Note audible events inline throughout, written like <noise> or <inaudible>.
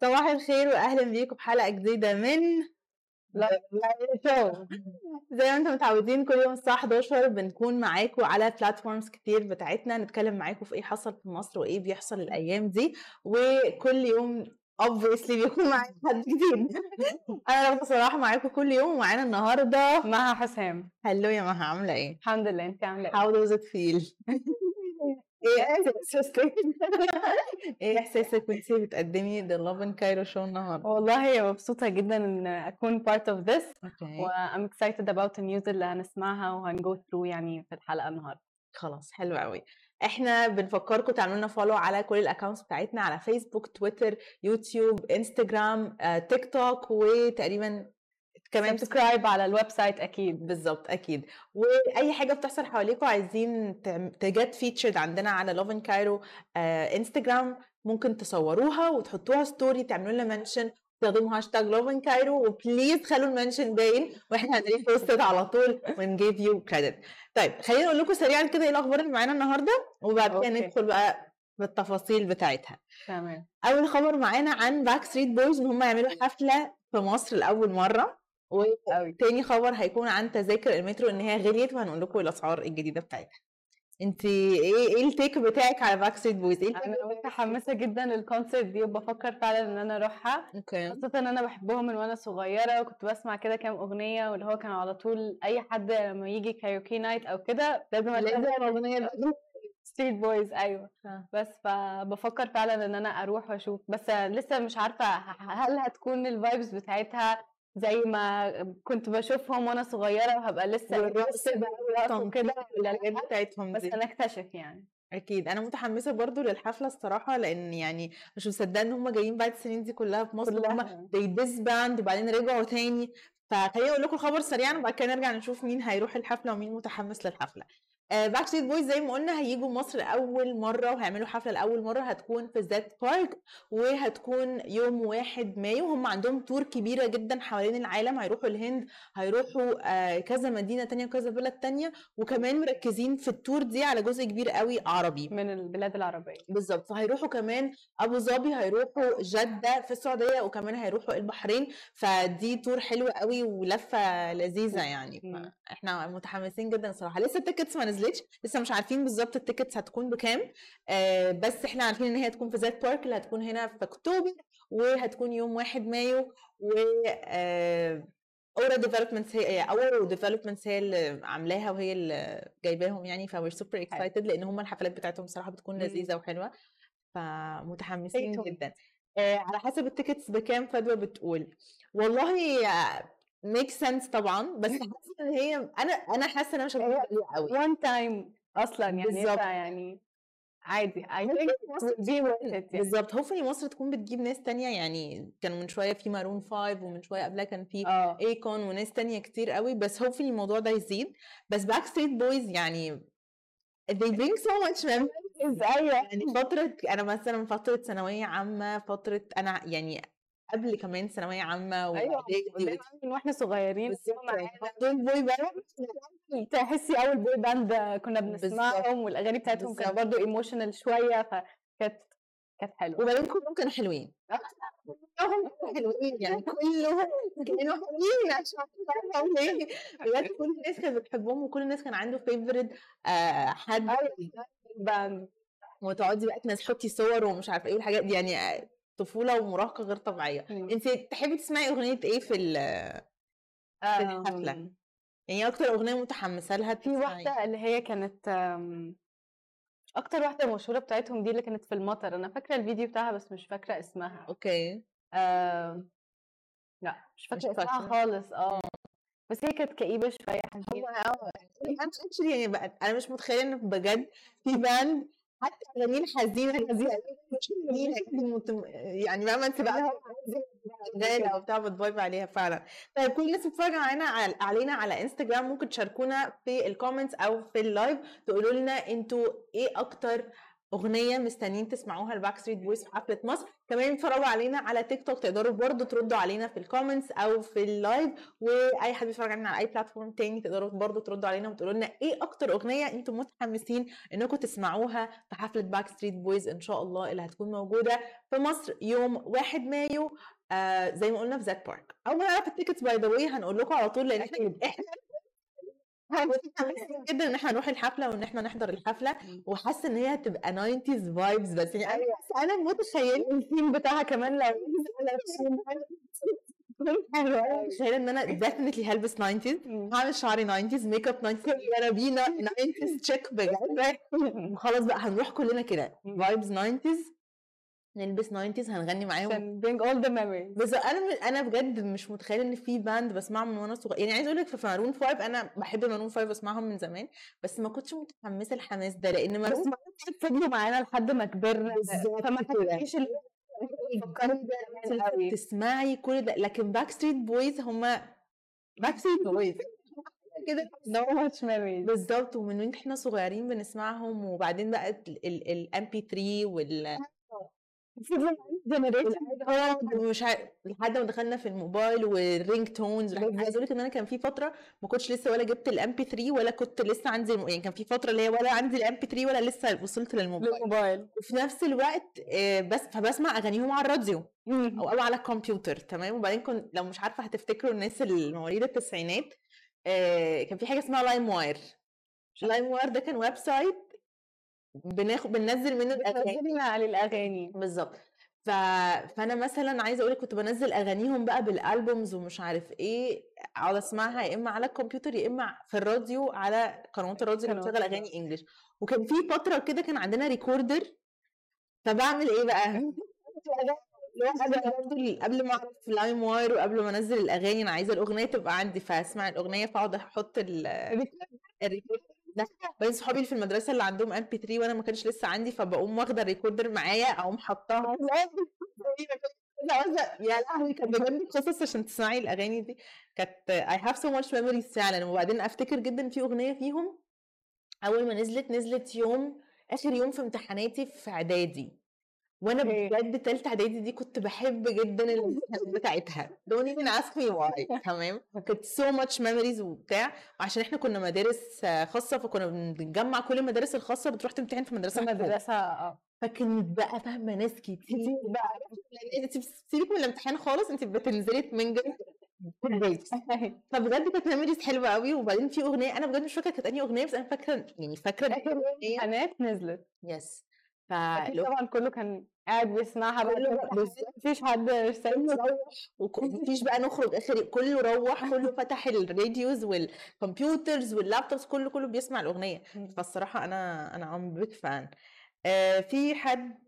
صباح الخير واهلا بيكم بحلقه جديدة من شو زي ما أنتم متعودين كل يوم الساعة 11 بنكون معاكم على بلاتفورمز كتير بتاعتنا نتكلم معاكم في إيه حصل في مصر وإيه بيحصل الأيام دي وكل يوم obviously بيكون معايا حد جديد <laughs> أنا بصراحه معاكم كل يوم ومعانا النهارده. مها حسام. هلو يا مها عاملة إيه؟ الحمد لله انت عاملة إيه؟ How does it feel? <laughs> إيه احساسك <laughs> إيه إحساسك وأنتي بتقدمي the Live in Cairo show النهارده؟ والله مبسوطة جدا إن أكون part of this. okay و I'm excited about the news اللي هنسمعها وهنجو through يعني في الحلقة النهارده. خلاص حلو قوي إحنا بنفكركم تعملوا لنا follow على كل ال accounts بتاعتنا على فيسبوك تويتر يوتيوب انستجرام آه، تيك توك وتقريبا كمان subscribe على ال website أكيد. بالظبط أكيد. وأي حاجة بتحصل حواليكم عايزين to get featured عندنا على Love in Cairo Instagram ممكن تصوروها وتحطوها story تعملوا لنا mention تستخدموا hashtag Love in Cairo و please خلوا ال mention باين وإحنا هن repost it على طول ون give you credit طيب خلينا نقول لكم سريعا كده إيه الأخبار اللي معانا النهارده وبعد كده. ندخل بقى بالتفاصيل بتاعتها. تمام. أول خبر معانا عن Backstreet Boys إن هم يعملوا حفلة في مصر لأول مرة قوي تاني خبر هيكون عن تذاكر المترو إن هي غليت وهنقول لكم الأسعار الجديدة بتاعتها. انت إيه إيه ال take بتاعك على Backstreet Boys إيه أنا متحمسه جدا لل concert دي وبفكر فعلا إن أنا أروحها. أوكي. خاصة إن أنا بحبهم من وأنا صغيرة وكنت بسمع كده كام أغنية واللي هو كانوا على طول أي حد لما يجي karaoke night أو كده لازم لازم الأغنية Backstreet Boys أيوه. آه. بس فبفكر فعلا إن أنا أروح وأشوف. بس لسه مش عارفة ه- هل هتكون ال vibes بتاعتها زي ما كنت بشوفهم وأنا صغيرة وهبقى لسه والرقص بقى والرقص وكده ولا الحاجات لأ؟ بتاعتهم بس دي. هنكتشف يعني. أكيد. أنا متحمسة برضو للحفلة الصراحة لأن يعني مش مصدقة إن هم جايين بعد السنين دي كلها في مصر هم they disband وبعدين رجعوا تاني. فخليني أقول لكم الخبر سريعا وبعد كده نرجع نشوف مين هيروح الحفلة ومين متحمس للحفلة. Backstreet Boys زي ما قلنا هيجوا مصر لاول مرة وهيعملوا حفلة لأول مرة هتكون في ZED Park وهتكون يوم واحد مايو. هم عندهم tour كبيرة جدا حوالين العالم هيروحوا الهند هيروحوا آه، كذا مدينة تانية وكذا بلد تانية. وكمان مركزين في ال tour دي على جزء كبير قوي عربي. من البلاد العربية. بالظبط. فهيروحوا كمان أبو ظبي هيروحوا جدة في السعودية وكمان هيروحوا البحرين. فدي tour حلوة قوي ولفة لذيذة يعني. فاحنا متحمسين جدا صراحة. لسه ال tickets ما نزلتش لسه مش عارفين بالظبط ال tickets هتكون بكام. آه بس إحنا عارفين إن هي هتكون في ZED Park اللي هتكون هنا في أكتوبر وهتكون يوم 1 مايو و آه Ora Developments هي Ora Developments هي اللي عاملاها وهي اللي جايباهم يعني. ف we're super excited لأن هم الحفلات بتاعتهم بصراحه بتكون. لذيذة وحلوة فمتحمسين. جدا. آه على حسب ال tickets بكام فدوى بتقول. والله make sense طبعا بس حاسة إن هي أنا أنا حاسة إن أنا مش قوي one time أصلا يعني. بالزبط. يعني عادي be worth it يعني. بالظبط hopefully مصر تكون بتجيب ناس تانية يعني كانوا من شوية في Maroon 5 ومن شوية قبلها كان في آه Akon وناس تانية كتير قوي بس hopefully الموضوع ده يزيد بس Backstreet Boys يعني they bring so much memories أيوه يعني فترة أنا مثلا فترة ثانوية عامة فترة أنا يعني قبل كمان ثانوية عامة أيوه من وإحنا صغيرين. دول boy band تحسي أول boy band كنا بنسمعهم والأغاني بتاعتهم كانت. برضه emotional شوية فكانت كانت حلوة. وبعدين كلهم كانوا حلوين. كلهم كانوا حلوين <laughs> يعني كلهم كانوا حلوين عشان ليه بجد كل الناس كانت بتحبهم وكل الناس كان عنده favorite حد band وتقعدي بقى تحطي صور ومش عارفة إيه والحاجات دي يعني آه، طفولة ومراهقة غير طبيعية. مم. انت تحبي تسمعي أغنية إيه في ال- في الحفلة؟ يعني أكتر أغنية متحمسة لها في؟ واحدة اللي هي كانت أكتر واحدة مشهورة بتاعتهم دي اللي كانت في المطر. أنا فاكرة الفيديو بتاعها بس مش فاكرة اسمها. أوكي. آم، لا مش فاكرة اسمها فاكرة. خالص. آه. بس هي كانت كئيبة شوية حزينة. آه أنا يعني بقى أنا مش متخيلة إن بجد في band حتى اغانيه الحزينه الحزينه مش مت- يعني مهما أنت بقى غالي أو بتاع بت vibe عليها فعلا. طيب كل الناس بتتفرج علينا على- علينا على انستجرام ممكن تشاركونا في ال comments أو في ال live تقولوا لنا أنتوا إيه أكتر أغنية مستنيين تسمعوها ال Backstreet Boys في حفلة مصر. كمان اتفرجوا علينا على تيك توك تقدروا برضو تردوا علينا في ال comments أو في ال live وأي حد بيتفرج علينا على أي platform تاني تقدروا برضو تردوا علينا وتقولوا لنا إيه أكتر أغنية أنتم متحمسين إنكم تسمعوها في حفلة Backstreet Boys إن شاء الله اللي هتكون موجودة في مصر يوم 1 مايو. آه زي ما قلنا في ZED Park أول ما نعرف ال tickets by the way هنقول لكم على طول لأن إحنا إحنا جدا إن إحنا نروح الحفلة وإن إحنا نحضر الحفلة وحاسة إن هي هتبقى 90s vibes بس يعني أنا بس أنا متخيله <laughs> الثيم بتاعها كمان لو <laughs> متخيلة إن أنا definitely هلبس 90s هعمل شعري 90s ميك اب 90s انا بينا 90s chick بجد. <laughs> خلاص بقى هنروح كلنا كده vibes 90s نلبس 90s هنغني معاهم. bring all the memories. بس أنا أنا بجد مش متخيلة إن في band بسمعهم من وأنا صغيرة. يعني عايزة أقول لك في Maroon 5 أنا بحب Maroon 5 بسمعهم من زمان بس ما كنتش متحمسة الحماس ده لأن بس Maroon ما فضلوا معانا لحد ما كبرنا. فما قوي. تسمعي كل ده. لكن Backstreet Boys هما Backstreet Boys كده so much memories. بالظبط. ومن وين إحنا صغيرين بنسمعهم وبعدين بقى ال MP3 وال فضلوا generation مش عارف لحد ما دخلنا في الموبايل وال ringtones. عايزه أقول لك إن أنا كان في فترة ما كنتش لسه ولا جبت ال MP3 ولا كنت لسه عندي الم... يعني كان في فترة اللي هي ولا عندي ال MP3 ولا لسه وصلت للموبايل. للموبايل. وفي نفس الوقت آه، بس فبسمع أغانيهم على الراديو. أو أو على الكمبيوتر تمام؟ وبعدين كنت لو مش عارفة هتفتكروا الناس المواليد التسعينات آه، كان في حاجة اسمها LimeWire LimeWire ده كان website بناخد بننزل منه الأغاني. على الاغاني بالظبط ف... فأنا مثلا عايزة أقول كنت بنزل أغانيهم بقى بال albums ومش عارف إيه أقعد أسمعها يا إما على الكمبيوتر يا إما في الراديو على قنوات الراديو اللي بتشغل. أغاني English وكان في فترة كده كان عندنا recorder فبعمل إيه بقى؟ <laughs> قبل ما أعرف LimeWire وقبل ما أنزل الأغاني أنا عايزة الأغنية تبقى عندي فأسمع الأغنية فأقعد أحط ال- ال recorder <laughs> بعدين صحابي اللي في المدرسة اللي عندهم MP3 وأنا ما كانش لسه عندي فبقوم واخدة ال recorder معايا أقوم حطاها <laughs> <laughs> يا لهوي كانت بجد قصص عشان تسمعي الأغاني دي. كانت I have so much memories فعلا. وبعدين أفتكر جدا في أغنية فيهم أول ما نزلت نزلت يوم آخر يوم في امتحاناتي في إعدادي. وأنا okay. بجد تالتة إعدادي دي كنت بحب جدا الامتحانات بتاعتها. Don't even ask me why تمام؟ كانت so much memories وبتاع. وعشان إحنا كنا مدارس خاصة فكنا بنجمع كل المدارس الخاصة بتروح تمتحن في حكومة. مدرسة آه. فكانت بقى فاهمة ناس كتير. بقى. لأن انت سيبك من الامتحان خالص انت بتنزلي تمنجل <laughs> فبجد كانت memories حلوة قوي وبعدين في أغنية أنا بجد مش فاكرة كانت أنهي أغنية بس أنا فاكرة يعني فاكرة اخر امتحانات نزلت. yes أكيد ف طبعا كله كان قاعد بيسمعها بقى بقى- مفيش حد سايب ومفيش <laughs> بقى نخرج آخر كله روح كله فتح ال radios وال computers وال laptops كله كله بيسمع الأغنية. فالصراحة أنا أنا I'm a big fan في حد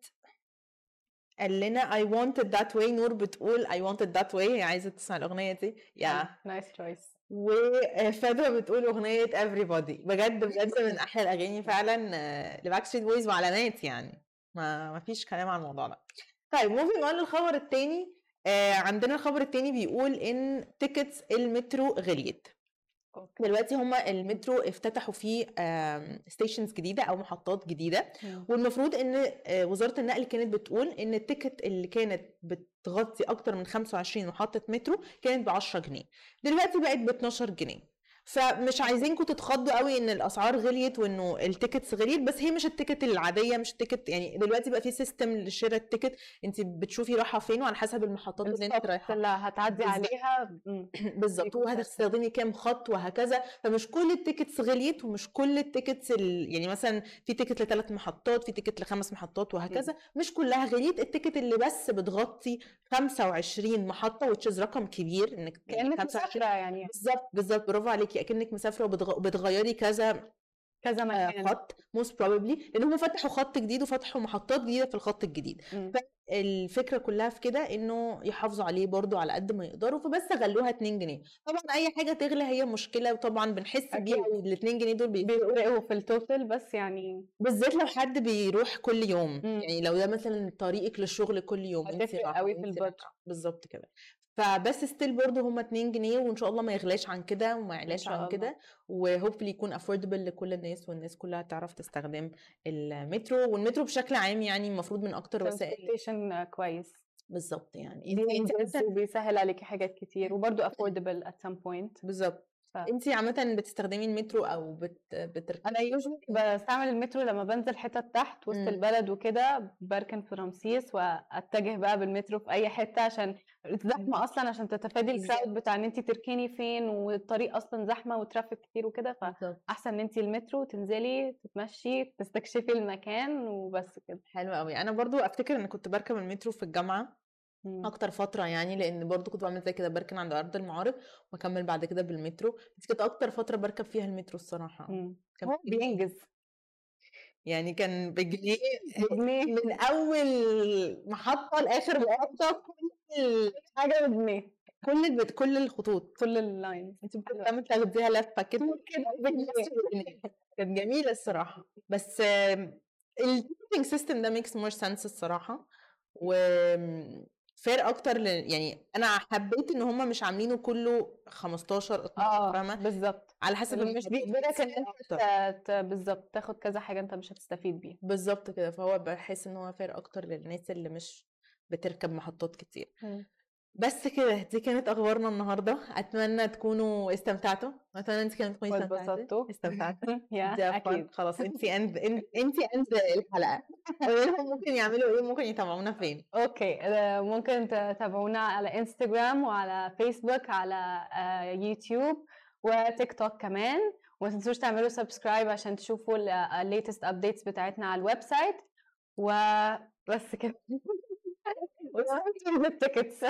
قال لنا I want it that way نور بتقول I want it that way هي عايزة تسمع الأغنية دي؟ يا nice choice وفادرة بتقول أغنية everybody. بجد بجد من <laughs> أحلى الأغاني فعلا آه، ل Backstreet Boys وعلامات يعني. ما ما فيش كلام عن الموضوع ده. طيب moving on للخبر التاني آه، عندنا الخبر التاني بيقول إن tickets المترو غليت. دلوقتي هما المترو افتتحوا فيه stations جديدة أو محطات جديدة. والمفروض إن آه، وزارة النقل كانت بتقول إن ال ticket اللي كانت بتغطي أكتر من 25 محطة مترو كانت ب 10 جنيه. دلوقتي بقت ب 12 جنيه. فمش عايزينكم تتخضوا قوي إن الأسعار غليت وإنه ال tickets غليت بس هي مش ال ticket العادية مش ال ticket يعني دلوقتي بقى في system لشراء ال ticket انت بتشوفي رايحة فين وعلى حسب المحطات اللي انت رايحة. اللي هتعدي. عليها. بالظبط وهتستخدمي كام خط وهكذا. فمش كل ال tickets غليت ومش كل ال tickets ال... يعني مثلا في ticket لثلاث محطات في ticket لخمس محطات وهكذا. مش كلها غليت ال ticket اللي بس بتغطي 25 محطة which is رقم كبير إنك يعني كأنك مسافرة يعني. بالظبط بالظبط برافو عليكي. اكنك مسافرة وبتغ... وبتغيري كذا كذا مكان خط most probably لأن هم فتحوا خط جديد وفتحوا محطات جديدة في الخط الجديد مم. الفكرة كلها في كده إنه يحافظوا عليه برضو على قد ما يقدروا فبس غلوها 2 جنيه طبعا أي حاجة تغلى هي مشكلة وطبعا بنحس بيها أكيد. ال 2 جنيه دول بيفرقوا بيفرقوا في ال total بس يعني بالذات لو حد بيروح كل يوم مم. يعني لو ده مثلا طريقك للشغل كل يوم انت قوي في ال budget. بالظبط كده فبس still برضه هما 2 جنيه وإن شاء الله ما يغلاش عن كده وما يعلاش عن. كده. و hopefully يكون affordable لكل الناس والناس كلها تعرف تستخدم المترو. والمترو بشكل عام يعني المفروض من أكتر وسائل كويس. بالظبط يعني. أنت وبيسهل عليكي حاجات كتير وبرضه affordable at some point. بالظبط. ف- انت عامة بتستخدمي المترو أو بت... بتركبي أنا usually بستعمل المترو لما بنزل حتت تحت وسط مم. البلد وكده بركن في رمسيس وأتجه بقى بالمترو في أي حتة عشان الزحمة أصلا عشان تتفادي ال crowd. بتاع إن انت تركني فين والطريق أصلا زحمة و traffic كتير وكده فاحسن إن انت المترو تنزلي تتمشي تستكشفي المكان وبس كده حلو قوي أنا برضو أفتكر إن كنت بركب المترو في الجامعة مم. أكتر فترة يعني لأن برضو كنت بعمل زي كده بركن عند أرض المعارض وأكمل بعد كده بالمترو بس كانت أكتر فترة بركب فيها المترو الصراحة. كان هو. بينجز يعني كان بجنيه <laughs> بجنيه <laughs> من أول محطة لآخر محطة كل حاجة بجنيه كل. كل الخطوط كل ال lines أنت ممكن تعمل تاخديها لفه كده. كانت جميلة الصراحة بس ال ticketing system ده makes more sense الصراحة و fair أكتر ل... يعني أنا حبيت إن هم مش عاملينه كله 15 12 آه فاهمة؟ بالظبط على حسب مش بيجبرك ان انت بالظبط تاخد كذا حاجة أنت مش هتستفيد بيها. بالظبط كده. فهو بحس إن هو fair أكتر للناس اللي مش بتركب محطات كتير. بس كده دي كانت أخبارنا النهارده. أتمنى تكونوا استمتعتوا. أتمنى انت كمان تكوني استمتعتي واتبسطتوا استمتعتي <laughs> يا أكيد. خلاص <laughs> انت end انت end الحلقة. <laughs> ممكن يعملوا إيه؟ ممكن يتابعونا فين؟ okay. آه، ممكن تتابعونا على انستغرام وعلى فيسبوك على يوتيوب وتيك توك كمان. وما تنسوش تعملوا subscribe عشان تشوفوا ال latest updates بتاعتنا على ال website وبس كده. <laughs> <laughs> ال tickets.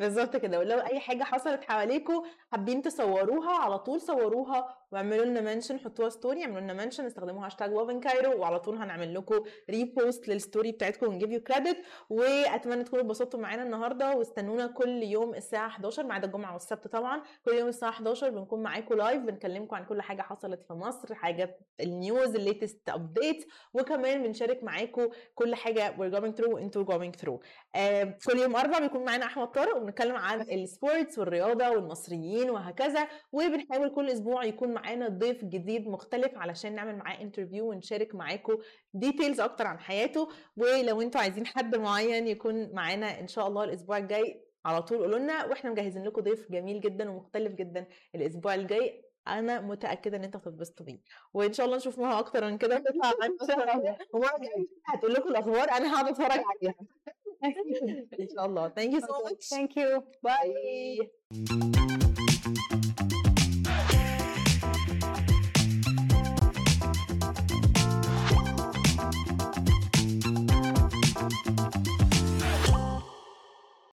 بالظبط كده. ولو أي حاجة حصلت حواليكم حابين تصوروها على طول صوروها واعملوا لنا mention حطوها story اعملوا لنا mention استخدموا هاشتاج وافن كايرو وعلى طول هنعمل لكم repost لل story بتاعتكم ون give you credit واتمنى تكونوا اتبسطتوا معانا النهارده واستنونا كل يوم الساعة 11 ما عدا الجمعة والسبت طبعا. كل يوم الساعة 11 بنكون معاكم live بنكلمكم عن كل حاجة حصلت في مصر حاجة ال news ال latest update وكمان بنشارك معاكم كل حاجة going through وانتوا going through. آه، كل يوم أربع بيكون معانا أحمد طارق وبنتكلم عن ال sports والرياضة والمصريين وهكذا. وبنحاول كل أسبوع يكون معانا ضيف جديد مختلف علشان نعمل معاه interview ونشارك معاكم details أكتر عن حياته. ولو أنتوا عايزين حد معين يكون معانا إن شاء الله الأسبوع الجاي على طول قولوا لنا وإحنا مجهزين لكم ضيف جميل جدا ومختلف جدا الأسبوع الجاي. أنا متأكدة إن أنتوا هتتبسطوا بيه. وإن شاء الله نشوف مها أكتر من كده. هتقول لكم الأخبار أنا هقعد أتفرج عليها. <laughs> إن شاء الله. thank you so much thank you bye